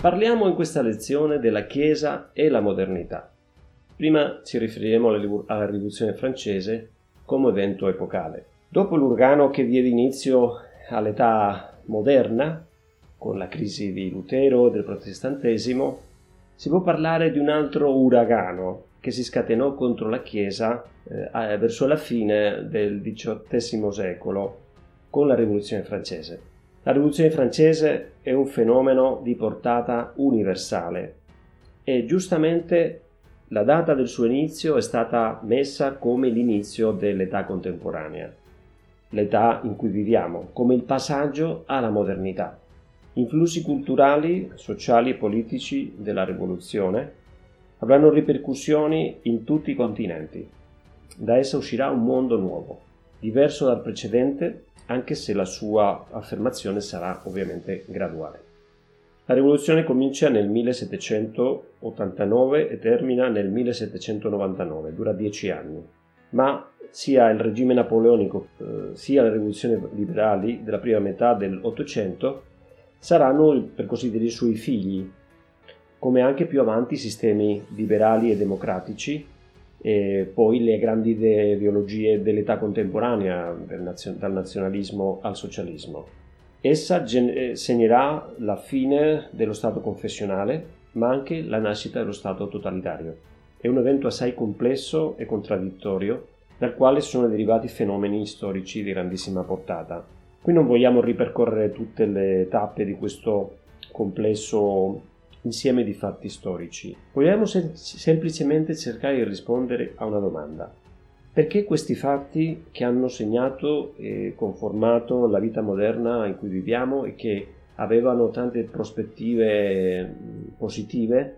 Parliamo in questa lezione della Chiesa e la modernità. Prima ci riferiremo alla rivoluzione francese come evento epocale. Dopo l'uragano che diede inizio all'età moderna, con la crisi di Lutero e del protestantesimo, si può parlare di un altro uragano che si scatenò contro la Chiesa eh, verso la fine del XVIII secolo con la Rivoluzione francese. La Rivoluzione francese è un fenomeno di portata universale e giustamente la data del suo inizio è stata messa come l'inizio dell'età contemporanea, l'età in cui viviamo, come il passaggio alla modernità. Influssi culturali, sociali e politici della rivoluzione avranno ripercussioni in tutti i continenti. Da essa uscirà un mondo nuovo, diverso dal precedente, anche se la sua affermazione sarà ovviamente graduale. La rivoluzione comincia nel 1789 e termina nel 1799, dura dieci anni, ma sia il regime napoleonico eh, sia le rivoluzioni liberali della prima metà dell'Ottocento saranno, per così dire, i suoi figli, come anche più avanti i sistemi liberali e democratici, e poi le grandi ideologie dell'età contemporanea, dal nazionalismo al socialismo. Essa eh, segnerà la fine dello Stato confessionale, ma anche la nascita dello Stato totalitario. È un evento assai complesso e contraddittorio, dal quale sono derivati fenomeni storici di grandissima portata, Qui non vogliamo ripercorrere tutte le tappe di questo complesso insieme di fatti storici. Vogliamo sem- semplicemente cercare di rispondere a una domanda. Perché questi fatti che hanno segnato e conformato la vita moderna in cui viviamo e che avevano tante prospettive positive,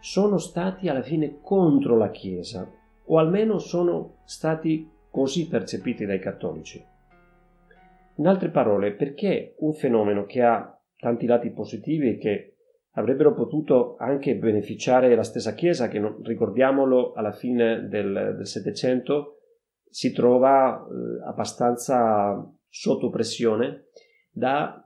sono stati alla fine contro la Chiesa, o almeno sono stati così percepiti dai cattolici. In altre parole, perché un fenomeno che ha tanti lati positivi e che avrebbero potuto anche beneficiare la stessa Chiesa, che ricordiamolo alla fine del Settecento si trova eh, abbastanza sotto pressione dalle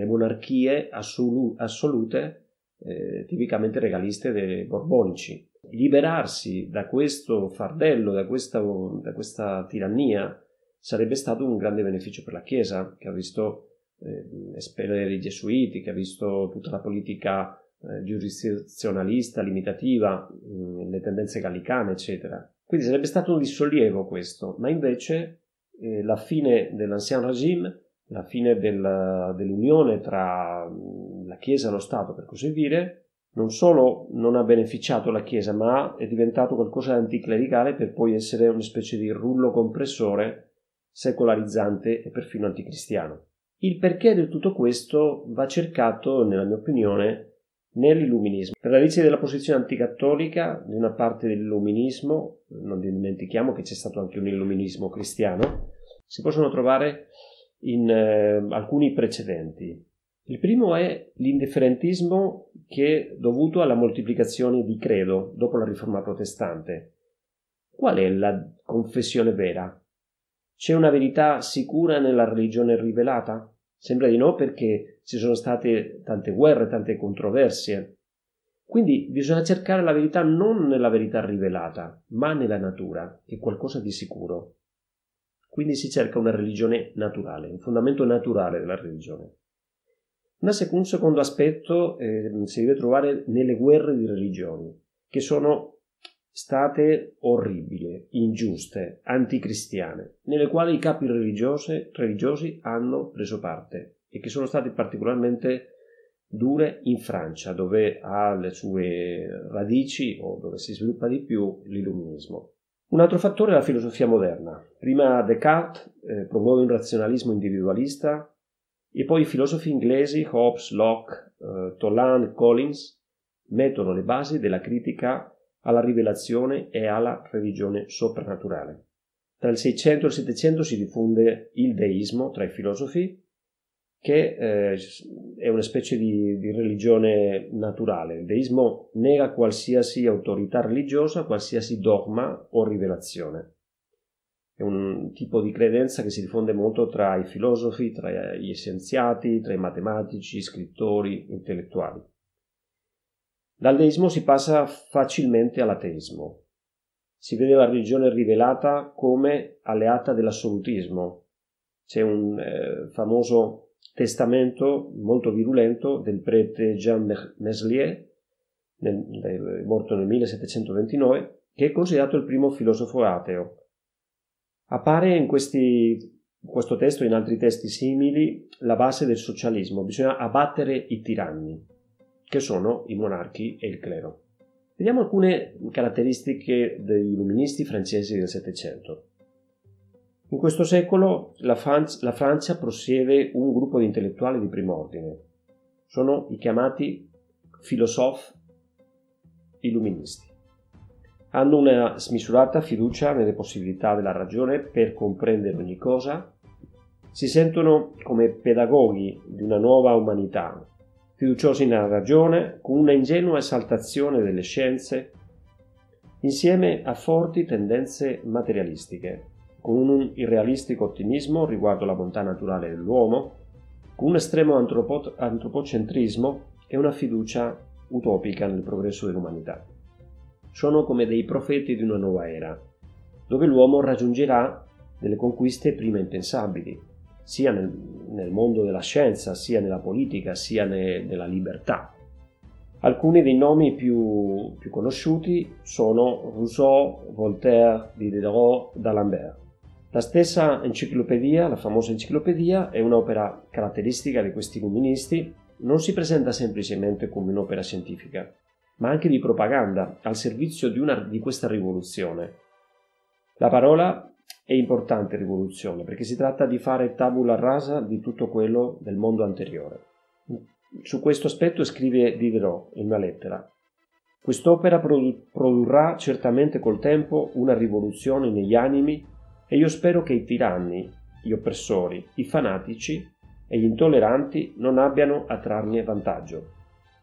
eh, monarchie assolu- assolute, eh, tipicamente regaliste dei borbonici. Liberarsi da questo fardello, da questa, da questa tirannia, sarebbe stato un grande beneficio per la Chiesa, che ha visto eh, espellere i gesuiti, che ha visto tutta la politica eh, giurisdizionalista, limitativa, mm, le tendenze gallicane, eccetera. Quindi sarebbe stato un dissollievo questo, ma invece eh, la fine dell'ancien regime, la fine del, dell'unione tra mm, la Chiesa e lo Stato, per così dire, non solo non ha beneficiato la Chiesa, ma è diventato qualcosa di anticlericale per poi essere una specie di rullo compressore secolarizzante e perfino anticristiano. Il perché di tutto questo va cercato, nella mia opinione, nell'illuminismo. Per la radice della posizione anticattolica di una parte dell'illuminismo, non dimentichiamo che c'è stato anche un illuminismo cristiano, si possono trovare in eh, alcuni precedenti. Il primo è l'indifferentismo che è dovuto alla moltiplicazione di credo dopo la riforma protestante. Qual è la confessione vera? C'è una verità sicura nella religione rivelata? Sembra di no perché ci sono state tante guerre, tante controversie. Quindi bisogna cercare la verità non nella verità rivelata, ma nella natura, che è qualcosa di sicuro. Quindi si cerca una religione naturale, un fondamento naturale della religione. Un secondo aspetto eh, si deve trovare nelle guerre di religioni, che sono state orribili, ingiuste, anticristiane, nelle quali i capi religiosi, hanno preso parte e che sono state particolarmente dure in Francia, dove ha le sue radici o dove si sviluppa di più l'illuminismo. Un altro fattore è la filosofia moderna. Prima Descartes eh, promuove un razionalismo individualista e poi i filosofi inglesi Hobbes, Locke, eh, Toland, Collins mettono le basi della critica alla rivelazione e alla religione soprannaturale. Tra il 600 e il 700 si diffonde il deismo tra i filosofi, che eh, è una specie di, di, religione naturale. Il deismo nega qualsiasi autorità religiosa, qualsiasi dogma o rivelazione. È un tipo di credenza che si diffonde molto tra i filosofi, tra gli scienziati, tra i matematici, scrittori, intellettuali. Dal deismo si passa facilmente all'ateismo. Si vede la religione rivelata come alleata dell'assolutismo. C'è un eh, famoso testamento molto virulento del prete Jean Meslier, nel, morto nel 1729, che è considerato il primo filosofo ateo. Appare in, questi, in questo testo e in altri testi simili la base del socialismo, bisogna abbattere i tiranni, che sono i monarchi e il clero. Vediamo alcune caratteristiche degli illuministi francesi del Settecento. In questo secolo la, Franz- la Francia possiede un gruppo di intellettuali di primo ordine. Sono i chiamati filosofi illuministi. Hanno una smisurata fiducia nelle possibilità della ragione per comprendere ogni cosa. Si sentono come pedagoghi di una nuova umanità, fiduciosi nella ragione, con una ingenua esaltazione delle scienze, insieme a forti tendenze materialistiche, con un irrealistico ottimismo riguardo la bontà naturale dell'uomo, con un estremo antropo- antropocentrismo e una fiducia utopica nel progresso dell'umanità. Sono come dei profeti di una nuova era, dove l'uomo raggiungerà delle conquiste prima impensabili, sia nel, nel mondo della scienza, sia nella politica, sia ne, nella libertà. Alcuni dei nomi più, più conosciuti sono Rousseau, Voltaire, Diderot, D'Alembert. La stessa enciclopedia, la famosa enciclopedia, è un'opera caratteristica di questi illuministi, non si presenta semplicemente come un'opera scientifica, ma anche di propaganda al servizio di, una, di questa rivoluzione. La parola è importante rivoluzione perché si tratta di fare tabula rasa di tutto quello del mondo anteriore. Su questo aspetto scrive Diderot in una lettera. Quest'opera produrrà certamente col tempo una rivoluzione negli animi e io spero che i tiranni, gli oppressori, i fanatici e gli intolleranti non abbiano a trarne vantaggio.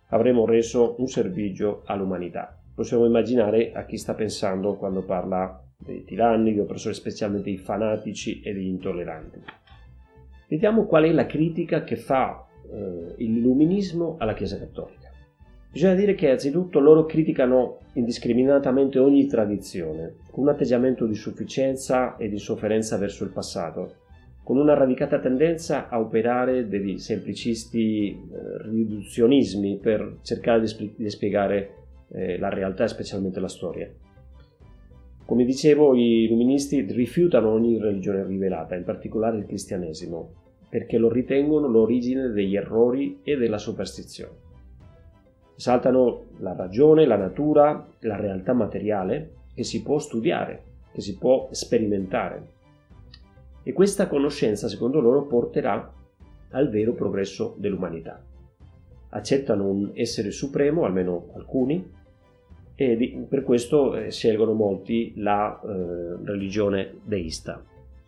Avremo reso un servigio all'umanità. Possiamo immaginare a chi sta pensando quando parla dei tiranni, degli oppressori, specialmente i fanatici e degli intolleranti. Vediamo qual è la critica che fa eh, l'illuminismo alla Chiesa Cattolica. Bisogna dire che anzitutto loro criticano indiscriminatamente ogni tradizione, con un atteggiamento di sufficienza e di sofferenza verso il passato, con una radicata tendenza a operare degli semplicisti eh, riduzionismi per cercare di, sp- di spiegare eh, la realtà e specialmente la storia. Come dicevo, i illuministi rifiutano ogni religione rivelata, in particolare il cristianesimo, perché lo ritengono l'origine degli errori e della superstizione. Saltano la ragione, la natura, la realtà materiale che si può studiare, che si può sperimentare. E questa conoscenza, secondo loro, porterà al vero progresso dell'umanità. Accettano un essere supremo, almeno alcuni, e di, per questo eh, scelgono molti la eh, religione deista.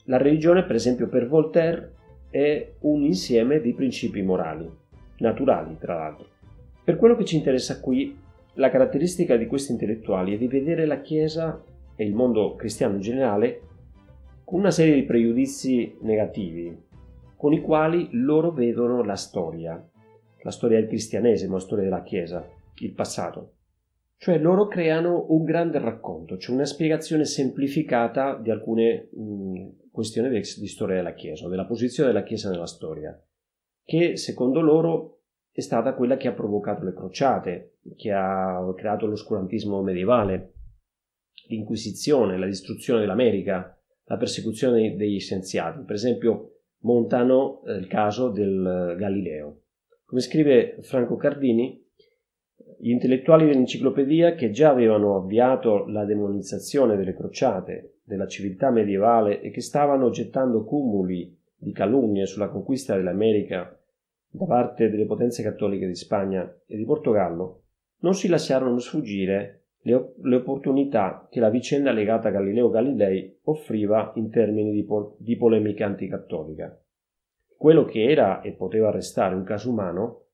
La religione, per esempio, per Voltaire è un insieme di principi morali, naturali tra l'altro. Per quello che ci interessa qui, la caratteristica di questi intellettuali è di vedere la Chiesa e il mondo cristiano in generale con una serie di pregiudizi negativi, con i quali loro vedono la storia, la storia del cristianesimo, la storia della Chiesa, il passato. Cioè loro creano un grande racconto, cioè una spiegazione semplificata di alcune mh, questioni di, di storia della Chiesa, della posizione della Chiesa nella storia, che secondo loro è stata quella che ha provocato le crociate, che ha creato l'oscurantismo medievale, l'Inquisizione, la distruzione dell'America, la persecuzione degli scienziati. Per esempio, montano eh, il caso del Galileo. Come scrive Franco Cardini, gli intellettuali dell'enciclopedia, che già avevano avviato la demonizzazione delle crociate, della civiltà medievale e che stavano gettando cumuli di calunnie sulla conquista dell'America da parte delle potenze cattoliche di Spagna e di Portogallo, non si lasciarono sfuggire le, le opportunità che la vicenda legata a Galileo Galilei offriva in termini di, po- di polemica anticattolica. Quello che era e poteva restare un caso umano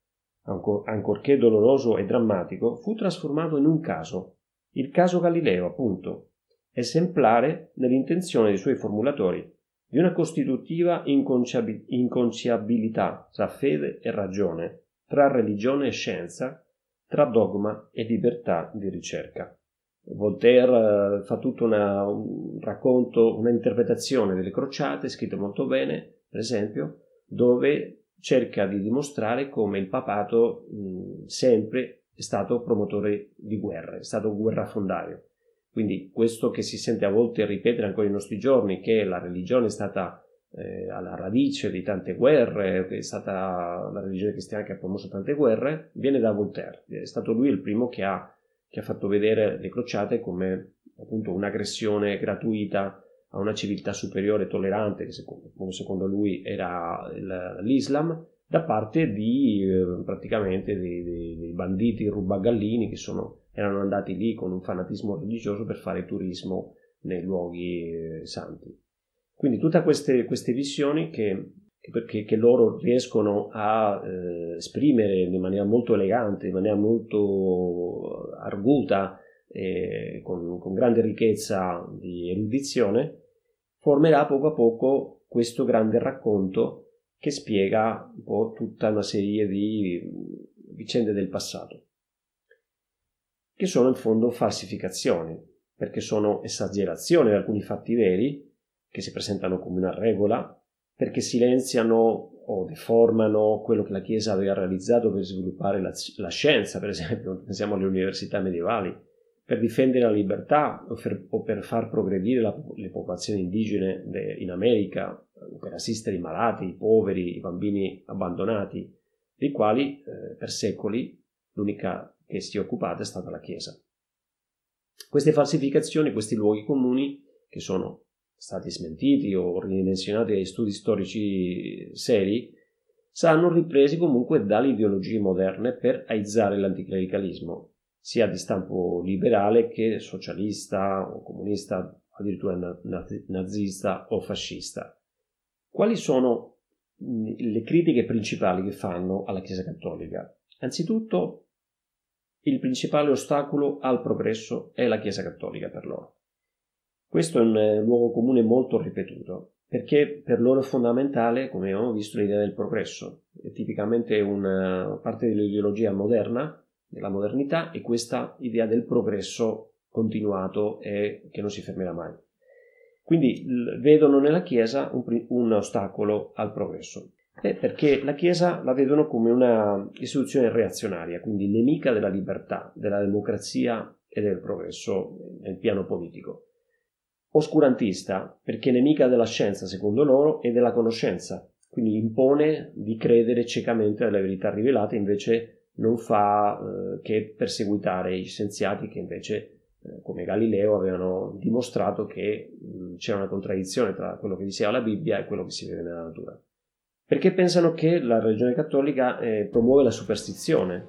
ancorché doloroso e drammatico, fu trasformato in un caso, il caso Galileo, appunto, esemplare nell'intenzione dei suoi formulatori di una costitutiva inconciabilità tra fede e ragione, tra religione e scienza, tra dogma e libertà di ricerca. Voltaire eh, fa tutto una, un racconto, un'interpretazione delle crociate, scritto molto bene, per esempio, dove cerca di dimostrare come il papato mh, sempre è stato promotore di guerre, è stato guerrafondario. Quindi questo che si sente a volte ripetere ancora nei nostri giorni, che la religione è stata eh, alla radice di tante guerre, che è stata la religione cristiana che ha promosso tante guerre, viene da Voltaire. È stato lui il primo che ha, che ha fatto vedere le crociate come appunto un'aggressione gratuita a una civiltà superiore tollerante, che secondo, secondo lui era l'Islam, da parte di eh, praticamente dei, dei, dei, banditi rubagallini che sono, erano andati lì con un fanatismo religioso per fare turismo nei luoghi eh, santi. Quindi tutte queste, queste visioni che, che, che, loro riescono a eh, esprimere in maniera molto elegante, in maniera molto arguta, eh, con, con grande ricchezza di erudizione, formerà poco a poco questo grande racconto che spiega un po' tutta una serie di vicende del passato, che sono in fondo falsificazioni, perché sono esagerazioni di alcuni fatti veri che si presentano come una regola, perché silenziano o deformano quello che la Chiesa aveva realizzato per sviluppare la, la scienza, per esempio, pensiamo alle università medievali, per difendere la libertà o per, o per far progredire la, le popolazioni indigene de, in America, per assistere i malati, i poveri, i bambini abbandonati, dei quali eh, per secoli l'unica che si è occupata è stata la Chiesa. Queste falsificazioni, questi luoghi comuni, che sono stati smentiti o ridimensionati dai studi storici seri, saranno ripresi comunque dalle ideologie moderne per aizzare l'anticlericalismo sia di stampo liberale che socialista o comunista, addirittura nazista o fascista. Quali sono le critiche principali che fanno alla Chiesa Cattolica? Anzitutto, il principale ostacolo al progresso è la Chiesa Cattolica per loro. Questo è un eh, luogo comune molto ripetuto, perché per loro è fondamentale, come abbiamo visto, l'idea del progresso. È tipicamente una parte dell'ideologia moderna della modernità e questa idea del progresso continuato e che non si fermerà mai. Quindi vedono nella Chiesa un, un ostacolo al progresso. Eh, perché la Chiesa la vedono come una istituzione reazionaria, quindi nemica della libertà, della democrazia e del progresso nel piano politico. Oscurantista, perché nemica della scienza, secondo loro, e della conoscenza, quindi impone di credere ciecamente alle verità rivelate invece non fa eh, che perseguitare gli scienziati che invece, eh, come Galileo, avevano dimostrato che mh, c'era una contraddizione tra quello che diceva la Bibbia e quello che si vede nella natura. Perché pensano che la religione cattolica eh, promuove la superstizione,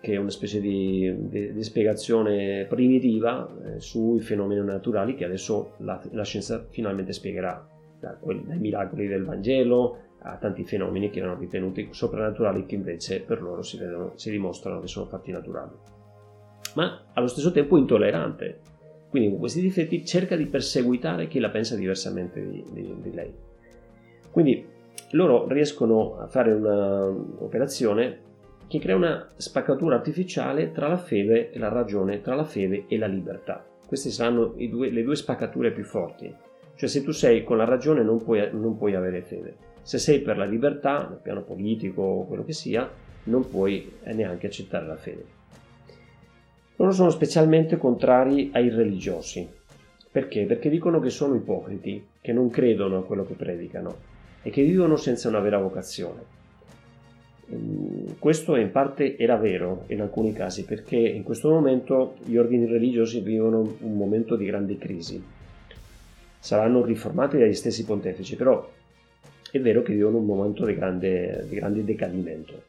che è una specie di, di, di spiegazione primitiva eh, sui fenomeni naturali che adesso la, la scienza finalmente spiegherà, da, dai miracoli del Vangelo a tanti fenomeni che erano ritenuti soprannaturali che invece per loro si, vedono, si dimostrano che sono fatti naturali. Ma allo stesso tempo intollerante, quindi con questi difetti cerca di perseguitare chi la pensa diversamente di, di, di lei. Quindi loro riescono a fare un'operazione che crea una spaccatura artificiale tra la fede e la ragione, tra la fede e la libertà. Queste saranno due, le due spaccature più forti. Cioè se tu sei con la ragione non puoi, non puoi avere fede. Se sei per la libertà, nel piano politico o quello che sia, non puoi neanche accettare la fede. Loro sono specialmente contrari ai religiosi. Perché? Perché dicono che sono ipocriti, che non credono a quello che predicano e che vivono senza una vera vocazione. Ehm, questo in parte era vero in alcuni casi perché in questo momento gli ordini religiosi vivono un momento di grande crisi. Saranno riformati dagli stessi pontefici, però è vero che vivono un momento di grande, di grande decadimento.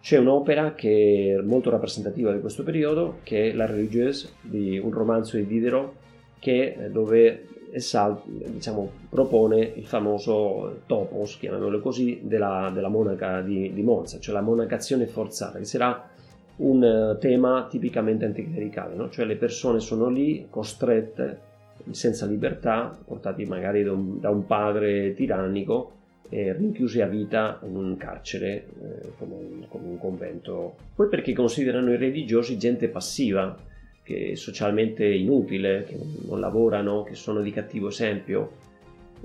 C'è un'opera che è molto rappresentativa di questo periodo, che è La Religieuse, di un romanzo di Diderot, che, eh, dove Essal diciamo, propone il famoso topos, chiamiamolo così, della, della monaca di, di, Monza, cioè la monacazione forzata, che sarà un eh, tema tipicamente anticlericale, no? cioè le persone sono lì costrette, senza libertà, portati magari da un, da un padre tirannico, rinchiusi a vita in un carcere eh, come, un, come, un, convento. Poi perché considerano i religiosi gente passiva, che è socialmente inutile, che non lavorano, che sono di cattivo esempio.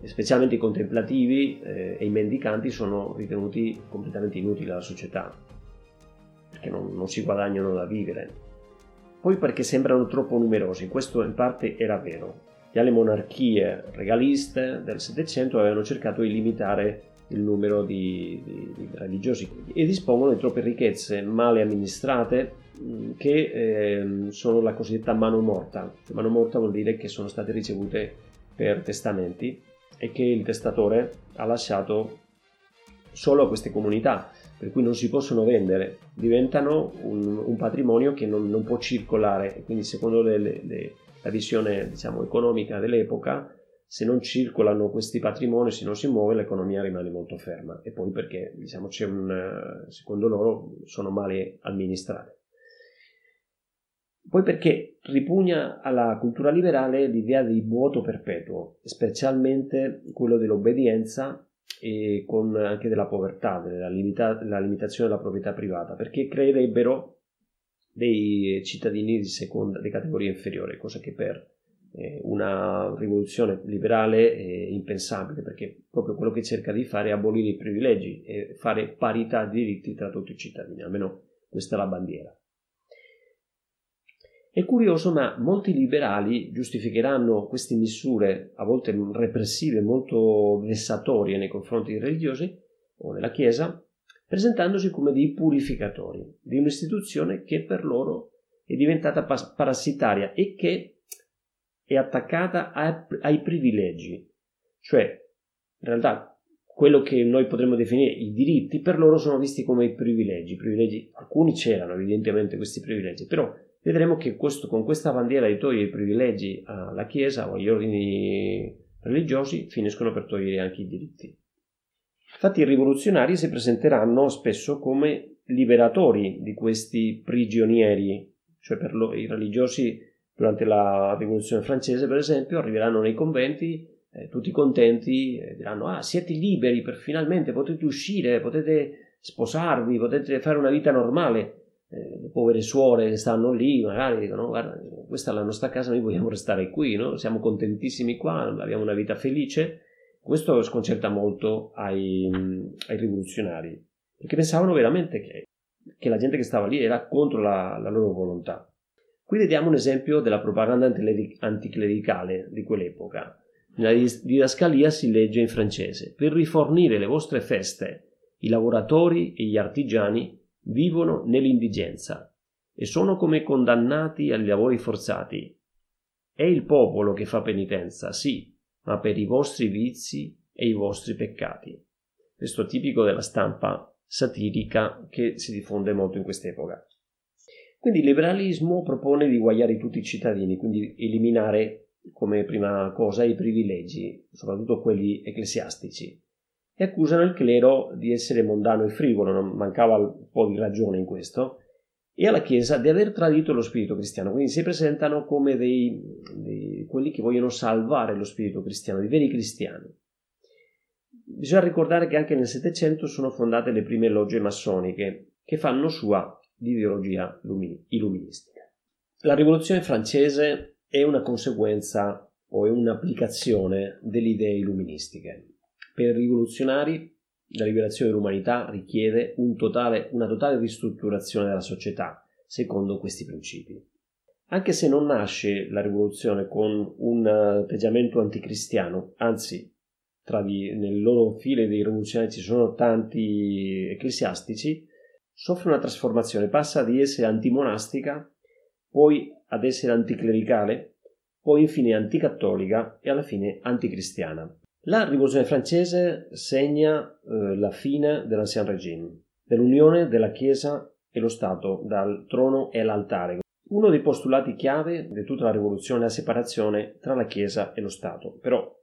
Specialmente i contemplativi eh, e i mendicanti sono ritenuti completamente inutili alla società, perché non, non si guadagnano da vivere. Poi perché sembrano troppo numerosi, questo in parte era vero, Già le monarchie regaliste del Settecento avevano cercato di limitare il numero di, di, di religiosi e dispongono di troppe ricchezze male amministrate che eh, sono la cosiddetta mano morta. Mano morta vuol dire che sono state ricevute per testamenti e che il testatore ha lasciato solo a queste comunità, per cui non si possono vendere, diventano un, un patrimonio che non, non, può circolare, quindi secondo le, le, la visione diciamo, economica dell'epoca, se non circolano questi patrimoni, se non si muove, l'economia rimane molto ferma e poi perché diciamo, un, secondo loro sono male amministrate. Poi perché ripugna alla cultura liberale l'idea di vuoto perpetuo, specialmente quello dell'obbedienza e con anche della povertà, della limita- limitazione della proprietà privata, perché creerebbero dei cittadini di seconda, di categoria inferiore, cosa che per eh, una rivoluzione liberale è impensabile, perché proprio quello che cerca di fare è abolire i privilegi e fare parità di diritti tra tutti i cittadini, almeno questa è la bandiera. È curioso, ma molti liberali giustificheranno queste misure, a volte repressive, molto vessatorie nei confronti dei religiosi o della Chiesa, presentandosi come dei purificatori di un'istituzione che per loro è diventata parassitaria e che è attaccata ai privilegi, cioè in realtà quello che noi potremmo definire i diritti per loro sono visti come i privilegi, privilegi alcuni c'erano evidentemente questi privilegi, però vedremo che questo, con questa bandiera di togliere i privilegi alla Chiesa o agli ordini religiosi finiscono per togliere anche i diritti. Infatti i rivoluzionari si presenteranno spesso come liberatori di questi prigionieri, cioè per lo, i religiosi durante la rivoluzione francese per esempio arriveranno nei conventi eh, tutti contenti e diranno ah siete liberi per finalmente potete uscire, potete sposarvi, potete fare una vita normale. Eh, le povere suore che stanno lì magari dicono guarda questa è la nostra casa, noi vogliamo restare qui, no? siamo contentissimi qua, abbiamo una vita felice questo sconcerta molto ai, ai rivoluzionari, perché pensavano veramente che, che, la gente che stava lì era contro la, la loro volontà. Qui vediamo un esempio della propaganda anticlericale di quell'epoca. Nella didascalia si legge in francese: Per rifornire le vostre feste, i lavoratori e gli artigiani vivono nell'indigenza e sono come condannati agli lavori forzati. È il popolo che fa penitenza, sì, ma per i vostri vizi e i vostri peccati. Questo tipico della stampa satirica che si diffonde molto in quest'epoca. Quindi il liberalismo propone di guagliare tutti i cittadini, quindi eliminare come prima cosa i privilegi, soprattutto quelli ecclesiastici, e accusano il clero di essere mondano e frivolo, non mancava un po' di ragione in questo, e alla Chiesa di aver tradito lo spirito cristiano, quindi si presentano come dei, dei, quelli che vogliono salvare lo spirito cristiano, dei veri cristiani. Bisogna ricordare che anche nel Settecento sono fondate le prime logge massoniche che fanno sua l'ideologia illuministica. La rivoluzione francese è una conseguenza o è un'applicazione delle idee illuministiche. Per i rivoluzionari la liberazione dell'umanità richiede un totale, una totale ristrutturazione della società, secondo questi principi. Anche se non nasce la rivoluzione con un atteggiamento anticristiano, anzi, tra di, nel loro file dei rivoluzionari ci sono tanti ecclesiastici, soffre una trasformazione, passa di essere antimonastica, poi ad essere anticlericale, poi infine anticattolica e alla fine anticristiana. La rivoluzione francese segna eh, la fine dell'Ancien Régime, dell'unione della Chiesa e lo Stato dal trono e all'altare. Uno dei postulati chiave di tutta la rivoluzione è la separazione tra la Chiesa e lo Stato, però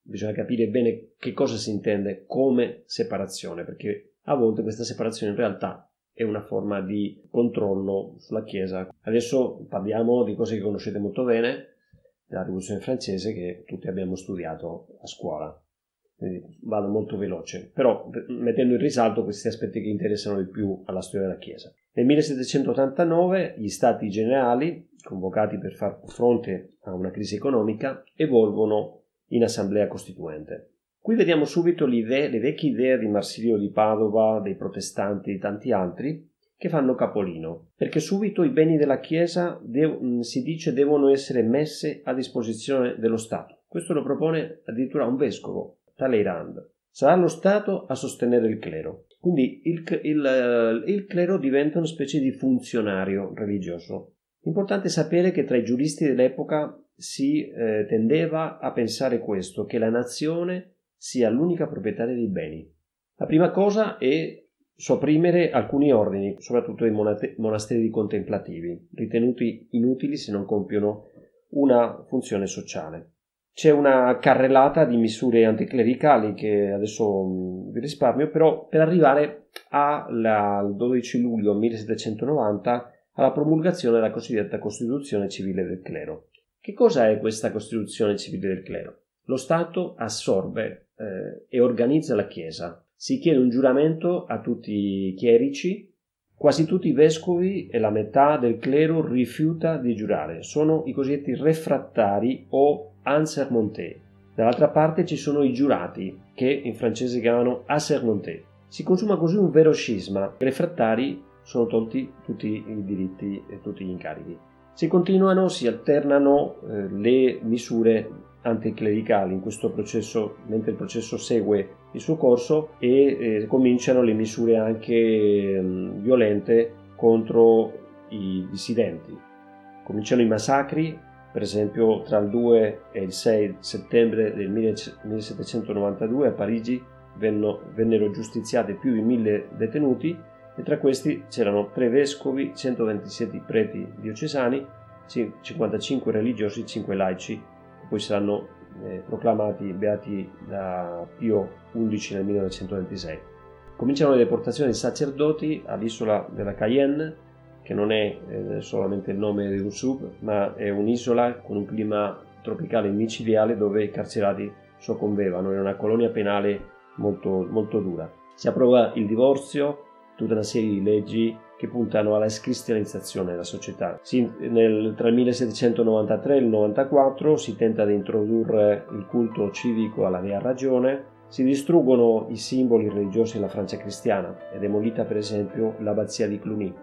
bisogna capire bene che cosa si intende come separazione, perché a volte questa separazione in realtà è una forma di controllo sulla Chiesa. Adesso parliamo di cose che conoscete molto bene, della rivoluzione francese che tutti abbiamo studiato a scuola. quindi vado molto veloce, però mettendo in risalto questi aspetti che interessano di più alla storia della Chiesa. Nel 1789 gli stati generali, convocati per far fronte a una crisi economica, evolvono in assemblea costituente. Qui vediamo subito le, le vecchie idee di Marsilio di Padova, dei protestanti e di tanti altri, che fanno capolino, perché subito i beni della Chiesa dev- si dice devono essere messi a disposizione dello Stato. Questo lo propone addirittura un vescovo, Talleyrand. Sarà lo Stato a sostenere il clero. Quindi il, il, il clero diventa una specie di funzionario religioso. Importante sapere che tra i giuristi dell'epoca si eh, tendeva a pensare questo, che la nazione sia l'unica proprietaria dei beni. La prima cosa è sopprimere alcuni ordini, soprattutto i monasteri contemplativi, ritenuti inutili se non compiono una funzione sociale. C'è una carrellata di misure anticlericali che adesso mm, vi risparmio, però per arrivare al 12 luglio 1790 alla promulgazione della cosiddetta Costituzione civile del clero. Che cosa è questa Costituzione civile del clero? Lo Stato assorbe eh, e organizza la Chiesa. Si chiede un giuramento a tutti i chierici, quasi tutti i vescovi e la metà del clero rifiuta di giurare. Sono i cosiddetti refrattari o Ansermonté. Dall'altra parte ci sono i giurati, che in francese chiamano Assermonté. Si consuma così un vero scisma. I refrattari sono tolti tutti i diritti e tutti gli incarichi. Si continuano, si alternano eh, le misure anticlericali in questo processo, mentre il processo segue il suo corso e eh, cominciano le misure anche eh, violente contro i dissidenti. Cominciano i massacri, per esempio, tra il 2 e il 6 settembre del 1792 a Parigi vennero giustiziati più di mille detenuti e tra questi c'erano tre vescovi, 127 preti diocesani, 55 religiosi, e 5 laici, poi saranno eh, proclamati beati da Pio XI nel 1926. Cominciano le deportazioni dei sacerdoti all'isola della Cayenne che non è eh, solamente il nome di un sub, ma è un'isola con un clima tropicale micidiale dove i carcerati soccombevano, era una colonia penale molto, molto dura. Si approva il divorzio, tutta una serie di leggi che puntano alla scristianizzazione della società. Si, nel, tra il 1793 e il 94 si tenta di introdurre il culto civico alla mia ragione, si distruggono i simboli religiosi della Francia cristiana è demolita per esempio l'abbazia di Cluny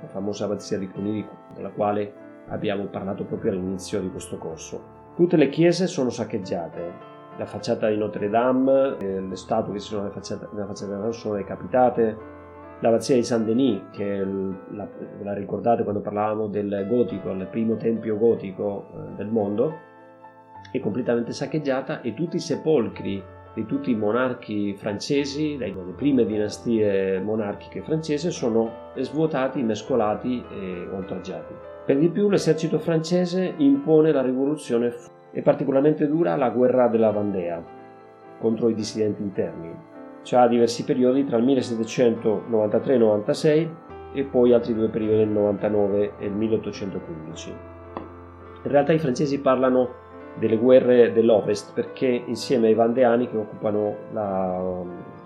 la famosa abbazia di Cluny, della quale abbiamo parlato proprio all'inizio di questo corso. Tutte le chiese sono saccheggiate, la facciata di Notre Dame, eh, le statue che sono nella facciata, nella facciata sono decapitate, l'abbazia di Saint-Denis, che il, la, la, ricordate quando parlavamo del gotico, il primo tempio gotico eh, del mondo, è completamente saccheggiata e tutti i sepolcri di tutti i monarchi francesi, le prime dinastie monarchiche francesi, sono svuotati, mescolati e oltraggiati. Per di più l'esercito francese impone la rivoluzione e particolarmente dura la guerra della Vandea contro i dissidenti interni. C'ha diversi periodi tra il 1793 e il 96 poi altri due periodi nel 99 e il 1815. In realtà i francesi parlano delle guerre dell'Ovest perché insieme ai Vandeani che occupano la,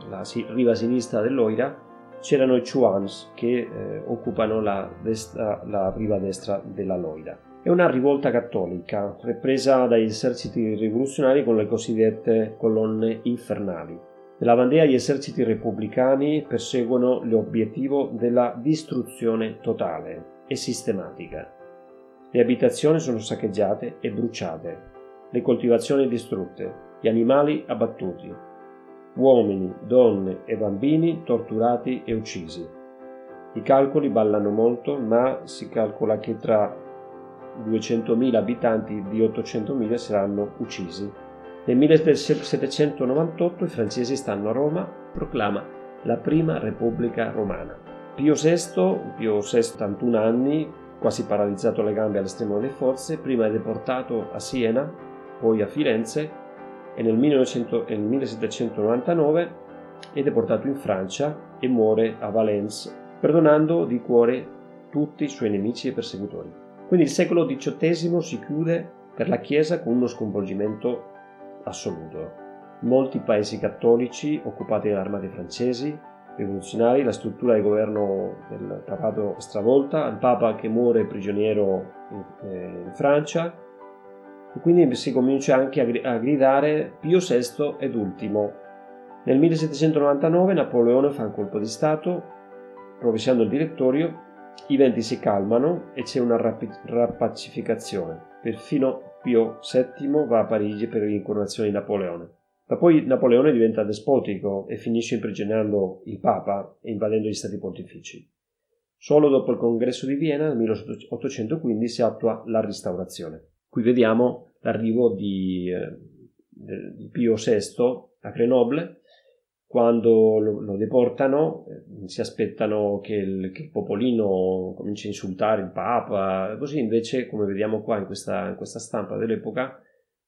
la riva sinistra dell'Oira c'erano i Chuans che eh, occupano la, destra, la, riva destra della Loira. È una rivolta cattolica represa dagli eserciti rivoluzionari con le cosiddette colonne infernali. Nella Vandea gli eserciti repubblicani perseguono l'obiettivo della distruzione totale e sistematica. Le abitazioni sono saccheggiate e bruciate, le coltivazioni distrutte, gli animali abbattuti, uomini, donne e bambini torturati e uccisi. I calcoli ballano molto, ma si calcola che tra 200.000 abitanti di 800.000 saranno uccisi. Nel 1798 i francesi stanno a Roma, proclama la prima Repubblica Romana. Pio VI, Pio VI 81 anni, quasi paralizzato alle gambe all'estremo delle forze, prima è deportato a Siena poi a Firenze e nel, 1900, nel 1799 è deportato in Francia e muore a Valence, perdonando di cuore tutti i suoi nemici e persecutori. Quindi il secolo XVIII si chiude per la Chiesa con uno sconvolgimento assoluto. molti paesi cattolici occupati dalle armate francesi, rivoluzionari, la struttura di governo del papato stravolta, il papa che muore prigioniero in, eh, in Francia, e quindi si comincia anche a, gridare Pio VI ed ultimo. Nel 1799 Napoleone fa un colpo di Stato, rovesciando il direttorio, i venti si calmano e c'è una rapacificazione. Perfino Pio VII va a Parigi per l'incoronazione di Napoleone. Ma poi Napoleone diventa despotico e finisce imprigionando il Papa e invadendo gli stati pontifici. Solo dopo il congresso di Vienna nel 1815 si attua la restaurazione. Qui vediamo l'arrivo di, eh, di Pio VI a Grenoble quando lo, lo deportano eh, si aspettano che il, che il, popolino cominci a insultare il Papa, così invece, come vediamo qua in questa, in questa stampa dell'epoca,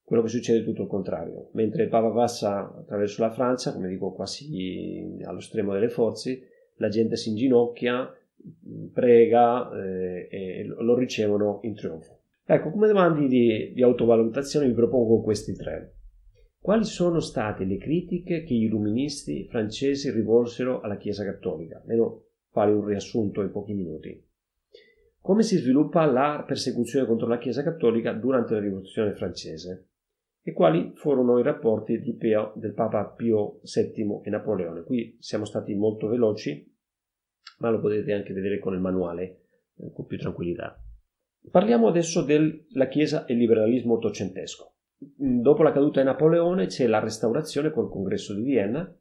quello che succede è tutto il contrario. Mentre il Papa passa attraverso la Francia, come dico quasi allo stremo delle forze, la gente si inginocchia, prega eh, e lo ricevono in trionfo. Ecco, come domande di, di autovalutazione vi propongo questi tre. Quali sono state le critiche che gli illuministi francesi rivolsero alla Chiesa cattolica? Almeno fare un riassunto in pochi minuti. Come si sviluppa la persecuzione contro la Chiesa cattolica durante la Rivoluzione francese? E quali furono i rapporti Pio, del Papa Pio VII e Napoleone? Qui siamo stati molto veloci, ma lo potete anche vedere con il manuale eh, con più tranquillità. Parliamo adesso della Chiesa e il liberalismo ottocentesco. Mm, dopo la caduta di Napoleone c'è la restaurazione col congresso di Vienna.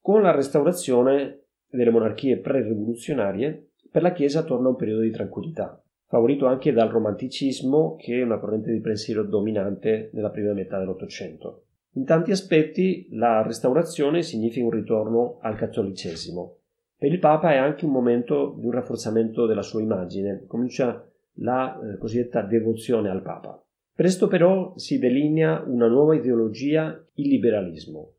Con la restaurazione delle monarchie pre-rivoluzionarie, per la Chiesa torna un periodo di tranquillità, favorito anche dal romanticismo, che è una corrente di pensiero dominante nella prima metà dell'Ottocento. In tanti aspetti la restaurazione significa un ritorno al cattolicesimo. Per il Papa è anche un momento di un rafforzamento della sua immagine, comincia la eh, cosiddetta devozione al Papa. Presto però si delinea una nuova ideologia, il liberalismo,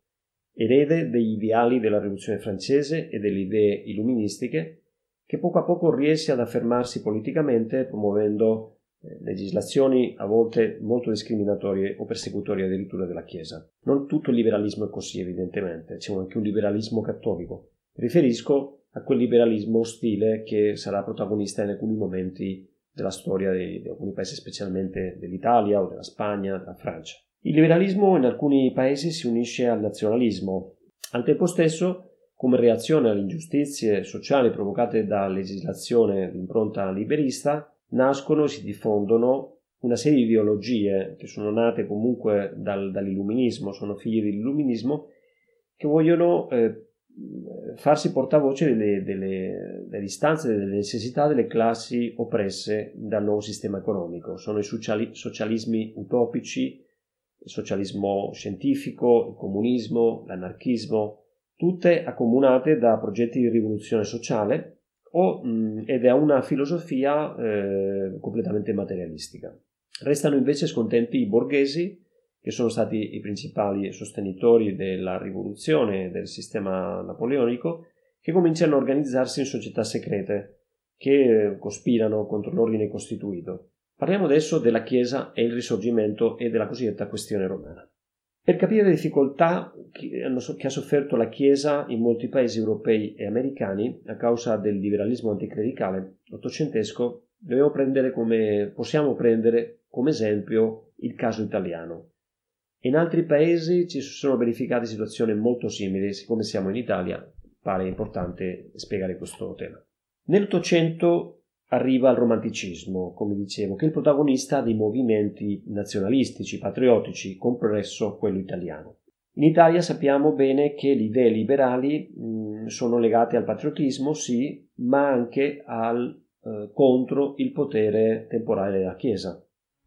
erede degli ideali della rivoluzione francese e delle idee illuministiche, che poco a poco riesce ad affermarsi politicamente promuovendo eh, legislazioni a volte molto discriminatorie o persecutorie addirittura della Chiesa. Non tutto il liberalismo è così, evidentemente, c'è anche un liberalismo cattolico. Riferisco a quel liberalismo ostile che sarà protagonista in alcuni momenti della storia di, di alcuni paesi, specialmente dell'Italia o della Spagna, della Francia. Il liberalismo in alcuni paesi si unisce al nazionalismo. Al tempo stesso, come reazione alle ingiustizie sociali provocate da legislazione di impronta liberista, nascono e si diffondono una serie di ideologie che sono nate comunque dal, dall'illuminismo, sono figlie dell'illuminismo, che vogliono eh, farsi portavoce delle, delle, delle istanze, delle necessità delle classi oppresse dal nuovo sistema economico. Sono i sociali, socialismi utopici, il socialismo scientifico, il comunismo, l'anarchismo, tutte accomunate da progetti di rivoluzione sociale o, mh, ed è una filosofia eh, completamente materialistica. Restano invece scontenti i borghesi che sono stati i principali sostenitori della rivoluzione del sistema napoleonico, che cominciano a organizzarsi in società segrete che cospirano contro l'ordine costituito. Parliamo adesso della Chiesa e il risorgimento e della cosiddetta questione romana. Per capire le difficoltà che ha sofferto la Chiesa in molti paesi europei e americani a causa del liberalismo anticlericale ottocentesco, prendere come, possiamo prendere come esempio il caso italiano. In altri paesi ci sono verificate situazioni molto simili, siccome siamo in Italia pare importante spiegare questo tema. Nell'Ottocento arriva il romanticismo, come dicevo, che è il protagonista dei movimenti nazionalistici, patriottici, compresso quello italiano. In Italia sappiamo bene che le idee liberali mh, sono legate al patriottismo, sì, ma anche al, eh, contro il potere temporale della Chiesa.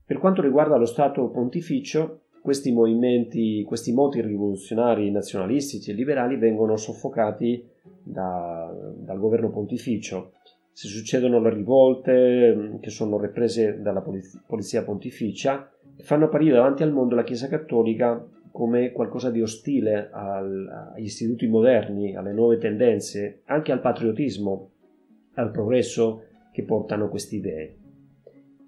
Per quanto riguarda lo Stato pontificio, questi movimenti, questi moti rivoluzionari nazionalistici e liberali vengono soffocati da, dal governo pontificio. Se succedono le rivolte mm, che sono represe dalla polizia pontificia, fanno apparire davanti al mondo la Chiesa cattolica come qualcosa di ostile al, agli istituti moderni, alle nuove tendenze, anche al patriottismo, al progresso che portano queste idee.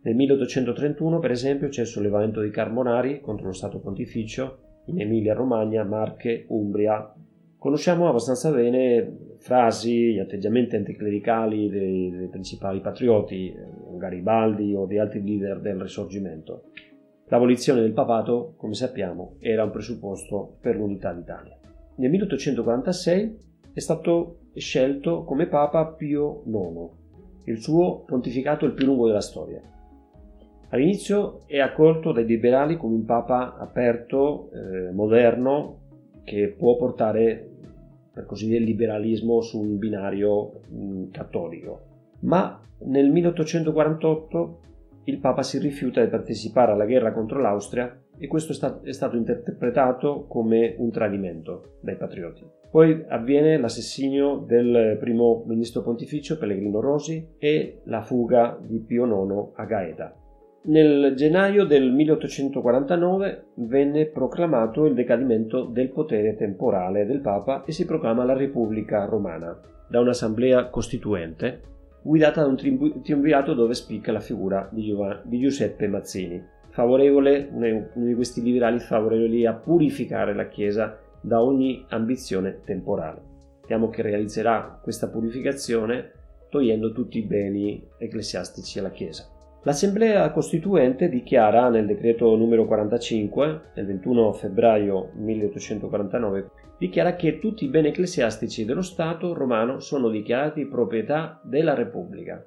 Nel 1831, per esempio, c'è il sollevamento di Carbonari contro lo Stato Pontificio in Emilia-Romagna, Marche, Umbria. Conosciamo abbastanza bene frasi, gli atteggiamenti anticlericali dei, dei principali patrioti, Garibaldi o di altri leader del risorgimento. L'abolizione del papato, come sappiamo, era un presupposto per l'unità d'Italia. Nel 1846 è stato scelto come papa Pio IX, il suo pontificato il più lungo della storia. All'inizio è accolto dai liberali come un papa aperto, eh, moderno, che può portare, per così dire, il liberalismo su un binario mh, mm, cattolico. Ma nel 1848 il Papa si rifiuta di partecipare alla guerra contro l'Austria e questo è stato interpretato come un tradimento dai patrioti. Poi avviene l'assassinio del primo ministro pontificio Pellegrino Rosi e la fuga di Pio IX a Gaeta. Nel gennaio del 1849 venne proclamato il decadimento del potere temporale del Papa e si proclama la Repubblica Romana da un'assemblea costituente guidata da un triumvirato dove spicca la figura di, Giov- di Giuseppe Mazzini, favorevole, uno di questi liberali favorevoli a purificare la Chiesa da ogni ambizione temporale. Vediamo che realizzerà questa purificazione togliendo tutti i beni ecclesiastici alla Chiesa. L'Assemblea Costituente dichiara nel decreto numero 45 del 21 febbraio 1849 dichiara che tutti i beni ecclesiastici dello Stato romano sono dichiarati proprietà della Repubblica.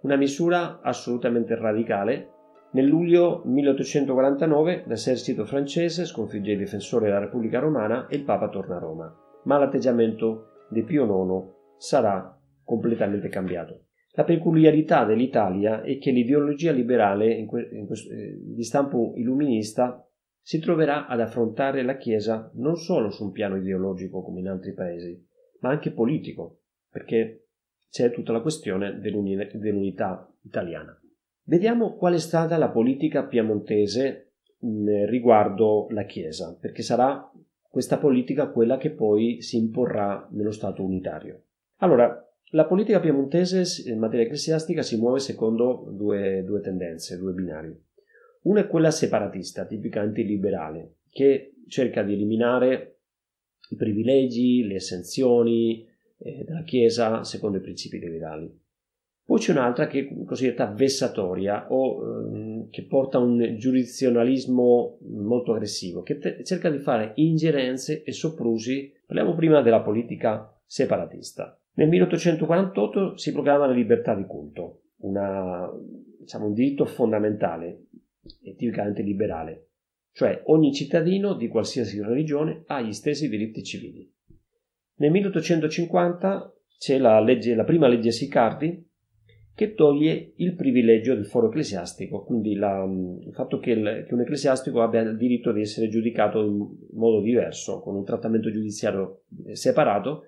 Una misura assolutamente radicale. Nel luglio 1849 l'esercito francese sconfigge i difensori della Repubblica Romana e il Papa torna a Roma. Ma l'atteggiamento di Pio IX sarà completamente cambiato. La peculiarità dell'Italia è che l'ideologia liberale in que- in questo, eh, di stampo illuminista si troverà ad affrontare la Chiesa non solo su un piano ideologico come in altri paesi, ma anche politico, perché c'è tutta la questione dell'unità italiana. Vediamo qual è stata la politica piemontese riguardo la Chiesa, perché sarà questa politica quella che poi si imporrà nello Stato unitario. Allora, la politica piemontese in materia ecclesiastica si muove secondo due, due tendenze, due binari. Una è quella separatista, tipicamente liberale, che cerca di eliminare i privilegi, le esenzioni eh, della Chiesa secondo i principi liberali. Poi c'è un'altra che è cosiddetta vessatoria o ehm, che porta a un giurisdizionalismo molto aggressivo, che te- cerca di fare ingerenze e soprusi. Parliamo prima della politica separatista. Nel 1848 si proclama la libertà di culto, una, diciamo, un diritto fondamentale e tipicamente liberale, cioè ogni cittadino di qualsiasi religione ha gli stessi diritti civili. Nel 1850 c'è la, legge, la prima legge Sicardi che toglie il privilegio del foro ecclesiastico, quindi la, il fatto che, il, che, un ecclesiastico abbia il diritto di essere giudicato in modo diverso, con un trattamento giudiziario separato,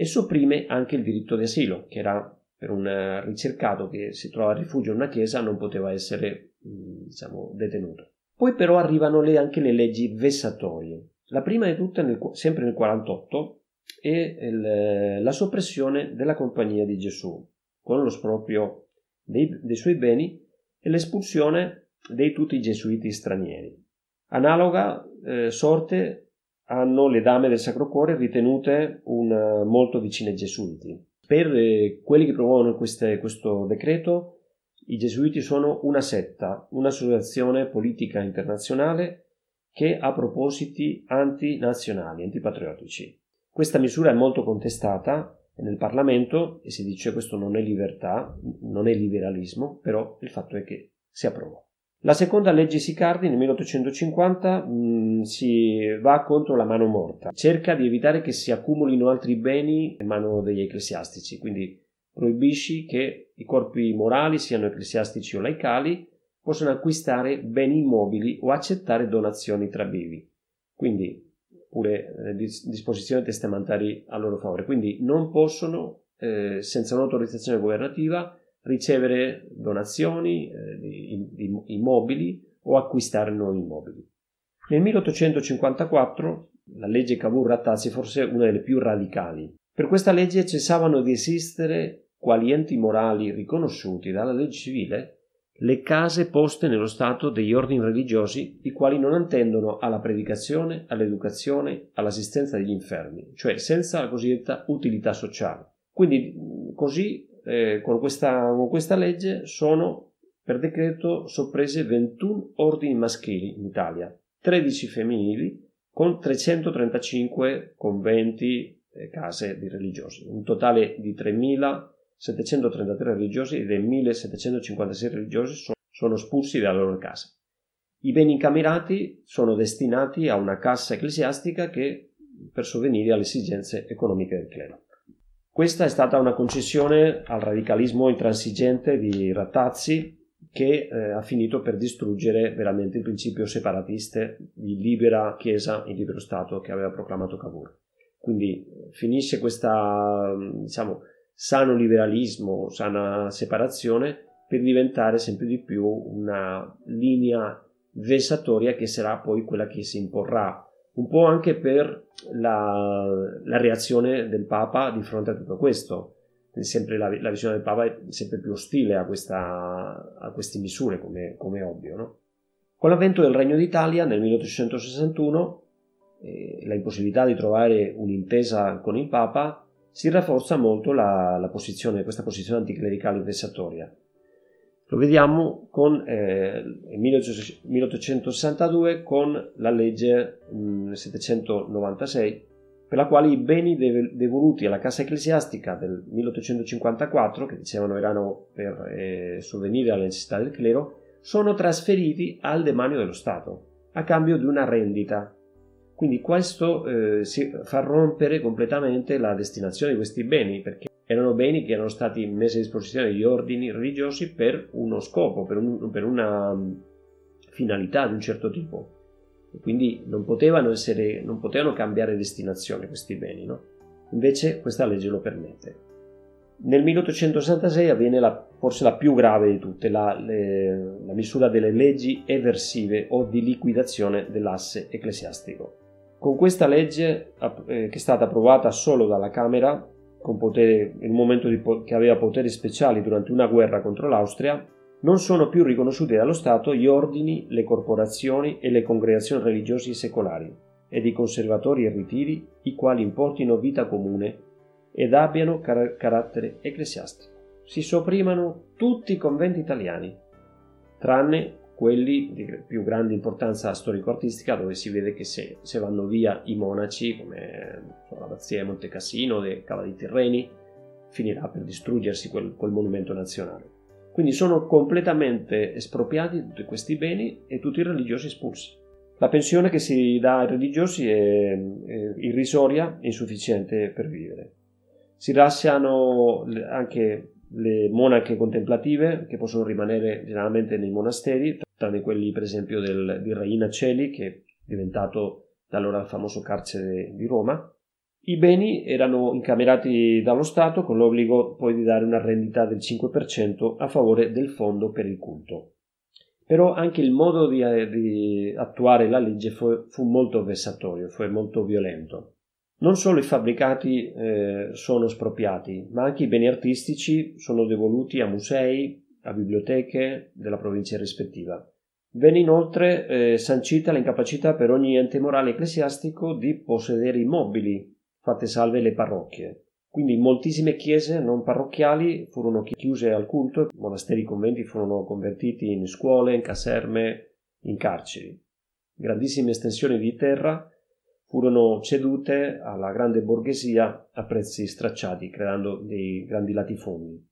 e sopprime anche il diritto di asilo, che era per un eh, ricercato che si trova a rifugio in una chiesa non poteva essere mm, diciamo, detenuto. Poi però arrivano le, anche le leggi vessatorie. La prima di tutte, nel, sempre nel 48, è il, eh, la soppressione della Compagnia di Gesù, con lo sproprio dei, dei suoi beni e l'espulsione di tutti i gesuiti stranieri. Analoga eh, sorte hanno le dame del Sacro Cuore ritenute un, molto vicine ai gesuiti. Per eh, quelli che promuovono queste, questo decreto, i gesuiti sono una setta, un'associazione politica internazionale che ha propositi antinazionali, antipatriottici. Questa misura è molto contestata nel Parlamento e si dice che questo non è libertà, non è liberalismo, però il fatto è che si approva. La seconda legge Sicardi nel 1850 mh, mm, si va contro la mano morta, cerca di evitare che si accumulino altri beni in mano degli ecclesiastici, quindi proibisci che i corpi morali, siano ecclesiastici o laicali, possano acquistare beni immobili o accettare donazioni tra vivi, quindi pure eh, disposizioni testamentarie a loro favore, quindi non possono, eh, senza un'autorizzazione governativa, ricevere donazioni eh, di, immobili o acquistare nuovi immobili. Nel 1854 la legge Cavour-Rattazzi forse una delle più radicali. Per questa legge cessavano di esistere quali enti morali riconosciuti dalla legge civile le case poste nello stato degli ordini religiosi, i quali non attendono alla predicazione, all'educazione, all'assistenza degli infermi, cioè senza la cosiddetta utilità sociale. Quindi così eh, con, questa, con questa legge sono per decreto sopprese 21 ordini maschili in Italia, 13 femminili, con 335 conventi e case di religiosi, un totale di 3.733 religiosi e dei 1.756 religiosi sono, sono espulsi dalle loro case. I beni incamerati sono destinati a una cassa ecclesiastica che per sovvenire alle esigenze economiche del clero. Questa è stata una concessione al radicalismo intransigente di Rattazzi che eh, ha finito per distruggere veramente il principio separatista di libera Chiesa e libero Stato che aveva proclamato Cavour. Quindi finisce questa, diciamo, sano liberalismo, sana separazione per diventare sempre di più una linea vessatoria che sarà poi quella che si imporrà un po' anche per la, la reazione del Papa di fronte a tutto questo la, la, visione del Papa è sempre più ostile a, questa, a queste misure, come, come ovvio. No? Con l'avvento del Regno d'Italia nel 1861, eh, la impossibilità di trovare un'intesa con il Papa, si rafforza molto la, la posizione, questa posizione anticlericale vessatoria. Lo vediamo con eh, 1862 con la legge mh, 796 per la quale i beni devoluti alla Cassa Ecclesiastica del 1854, che dicevano erano per eh, sovvenire alle necessità del clero, sono trasferiti al demanio dello Stato a cambio di una rendita. Quindi questo eh, si fa rompere completamente la destinazione di questi beni, perché erano beni che erano stati messi a disposizione degli ordini religiosi per uno scopo, per, un, per una mm, finalità di un certo tipo e quindi non potevano, essere, non potevano cambiare destinazione questi beni, no? Invece questa legge lo permette. Nel 1866 avviene la, forse la più grave di tutte, la, le, la misura delle leggi eversive o di liquidazione dell'asse ecclesiastico. Con questa legge, eh, che è stata approvata solo dalla Camera, potere, in un momento di, che aveva poteri speciali durante una guerra contro l'Austria, non sono più riconosciuti dallo Stato gli ordini, le corporazioni e le congregazioni religiose secolari ed i conservatori e ritiri, i quali importino vita comune ed abbiano car- carattere ecclesiastico. Si sopprimano tutti i conventi italiani, tranne quelli di più grande importanza storico-artistica, dove si vede che se, se vanno via i monaci, come l'abbazia di Monte Cassino, dei Cavalli Tirreni, finirà per distruggersi quel, quel monumento nazionale. Quindi sono completamente espropriati tutti questi beni e tutti i religiosi espulsi. La pensione che si dà ai religiosi è irrisoria e insufficiente per vivere. Si lasciano anche le monache contemplative che possono rimanere generalmente nei monasteri, tranne quelli per esempio del, di Reina Celi che è diventato da allora il famoso carcere di Roma, i beni erano incamerati dallo Stato con l'obbligo poi di dare una rendita del 5% a favore del fondo per il culto. Però anche il modo di, eh, di attuare la legge fu, fu, molto vessatorio, fu molto violento. Non solo i fabbricati eh, sono espropriati, ma anche i beni artistici sono devoluti a musei, a biblioteche della provincia rispettiva. Venne inoltre eh, sancita l'incapacità per ogni ente morale ecclesiastico di possedere immobili fatte salve le parrocchie. Quindi moltissime chiese non parrocchiali furono chiuse al culto, monasteri e conventi furono convertiti in scuole, in caserme, in carceri. Grandissime estensioni di terra furono cedute alla grande borghesia a prezzi stracciati, creando dei grandi latifondi.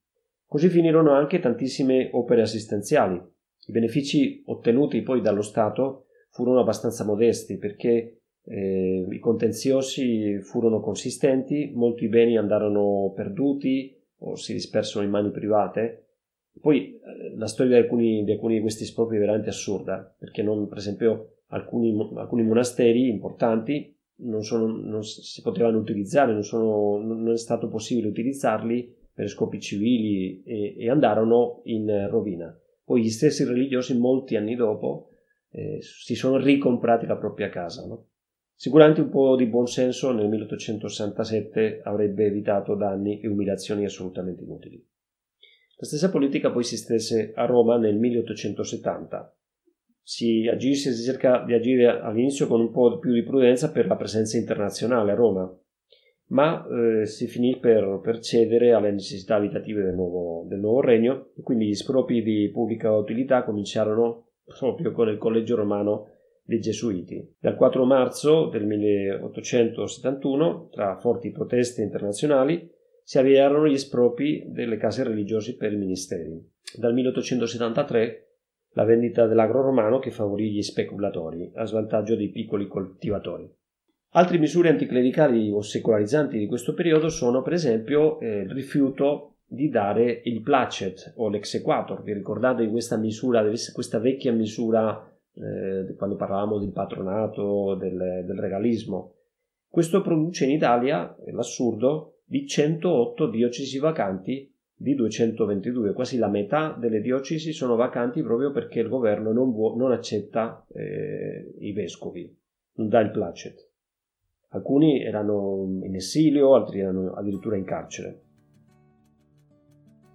Così finirono anche tantissime opere assistenziali. I benefici ottenuti poi dallo Stato furono abbastanza modesti perché eh, I contenziosi furono consistenti, molti beni andarono perduti o si dispersero in mani private. Poi eh, la storia di alcuni, di alcuni, di questi spropri è veramente assurda, perché non, per esempio alcuni, alcuni monasteri importanti non, sono, non, si potevano utilizzare, non, sono, non, è stato possibile utilizzarli per scopi civili e, e andarono in rovina. Poi gli stessi religiosi molti anni dopo eh, si sono ricomprati la propria casa. No? Sicuramente un po' di buonsenso nel 1867 avrebbe evitato danni e umiliazioni assolutamente inutili. La stessa politica poi si stesse a Roma nel 1870. Si, agisce, si cerca di agire all'inizio con un po' più di prudenza per la presenza internazionale a Roma, ma eh, si finì per, per, cedere alle necessità abitative del nuovo, del nuovo regno e quindi gli spropri di pubblica utilità cominciarono proprio con il collegio romano dei Gesuiti. Dal 4 marzo del 1871, tra forti proteste internazionali, si avviarono gli espropri delle case religiose per i ministeri. Dal 1873 la vendita dell'agro romano che favorì gli speculatori a svantaggio dei piccoli coltivatori. Altre misure anticlericali o secolarizzanti di questo periodo sono per esempio eh, il rifiuto di dare il placet o l'exequator. Vi ricordate questa misura, questa vecchia misura eh, quando parlavamo del patronato, del, del regalismo. Questo produce in Italia, l'assurdo, di 108 diocesi vacanti di 222, quasi la metà delle diocesi sono vacanti proprio perché il governo non, vuo, non accetta eh, i vescovi, non dà il placet. Alcuni erano in esilio, altri erano addirittura in carcere.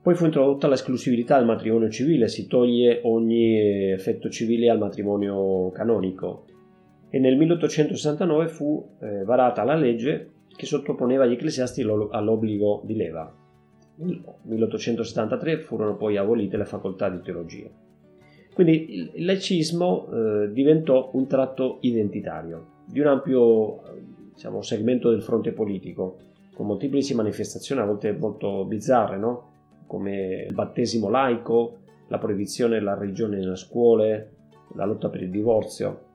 Poi fu introdotta l'esclusività del matrimonio civile, si toglie ogni effetto civile al matrimonio canonico e nel 1869 fu eh, varata la legge che sottoponeva gli ecclesiasti all'obbligo di leva. Nel 1873 furono poi abolite le facoltà di teologia. Quindi il laicismo eh, diventò un tratto identitario di un ampio diciamo, segmento del fronte politico, con molteplici manifestazioni a volte molto bizzarre, no? come il battesimo laico, la proibizione della religione nelle scuole, la lotta per il divorzio.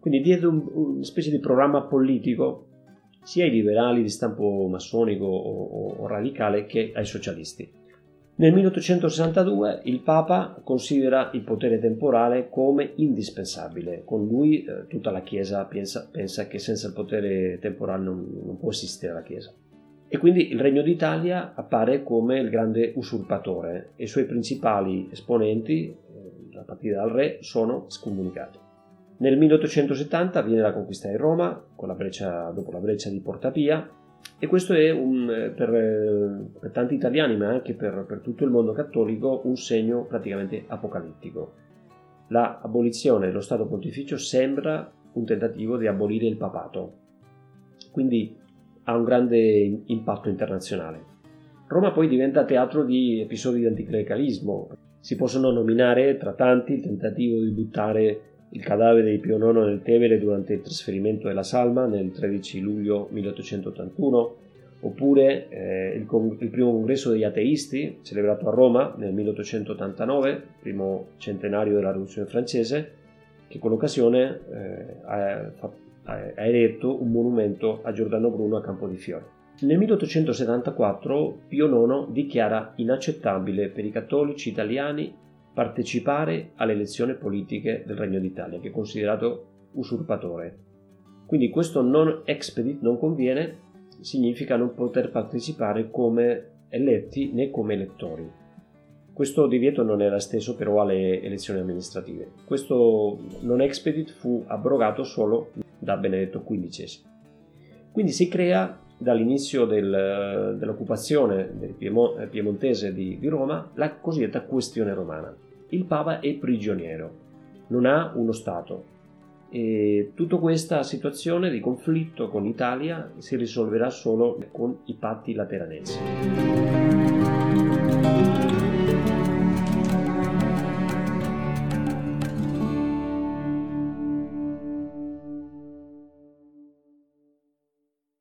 Quindi diede un, una specie di programma politico sia ai liberali di stampo massonico o, o radicale che ai socialisti. Nel 1862 il Papa considera il potere temporale come indispensabile. Con lui eh, tutta la Chiesa pensa, pensa, che senza il potere temporale non, non può esistere la Chiesa e quindi il Regno d'Italia appare come il grande usurpatore e i suoi principali esponenti, eh, a partire dal re, sono scomunicati. Nel 1870 avviene la conquista di Roma, la breccia, dopo la breccia di Porta Pia, e questo è un, eh, per, eh, per, tanti italiani, ma anche per, per tutto il mondo cattolico, un segno praticamente apocalittico. La abolizione dello Stato Pontificio sembra un tentativo di abolire il papato. Quindi ha un grande impatto internazionale. Roma poi diventa teatro di episodi di anticlericalismo. Si possono nominare tra tanti il tentativo di buttare il cadavere di Pio IX nel Tevere durante il trasferimento della Salma nel 13 luglio 1881, oppure eh, il, con- il, primo congresso degli ateisti, celebrato a Roma nel 1889, primo centenario della rivoluzione francese, che con l'occasione eh, ha, ha eretto un monumento a Giordano Bruno a Campo di Fiore. Nel 1874 Pio IX dichiara inaccettabile per i cattolici italiani partecipare alle elezioni politiche del Regno d'Italia, che è considerato usurpatore. Quindi questo non expedit non conviene significa non poter partecipare come eletti né come elettori. Questo divieto non era esteso però alle elezioni amministrative. Questo non expedit fu abrogato solo da Benedetto XV. Quindi si crea dall'inizio del, dell'occupazione del piemontese di, di Roma la cosiddetta questione romana. Il Papa è prigioniero, non ha uno Stato, e tutta questa situazione di conflitto con l'Italia si risolverà solo con i patti lateranensi.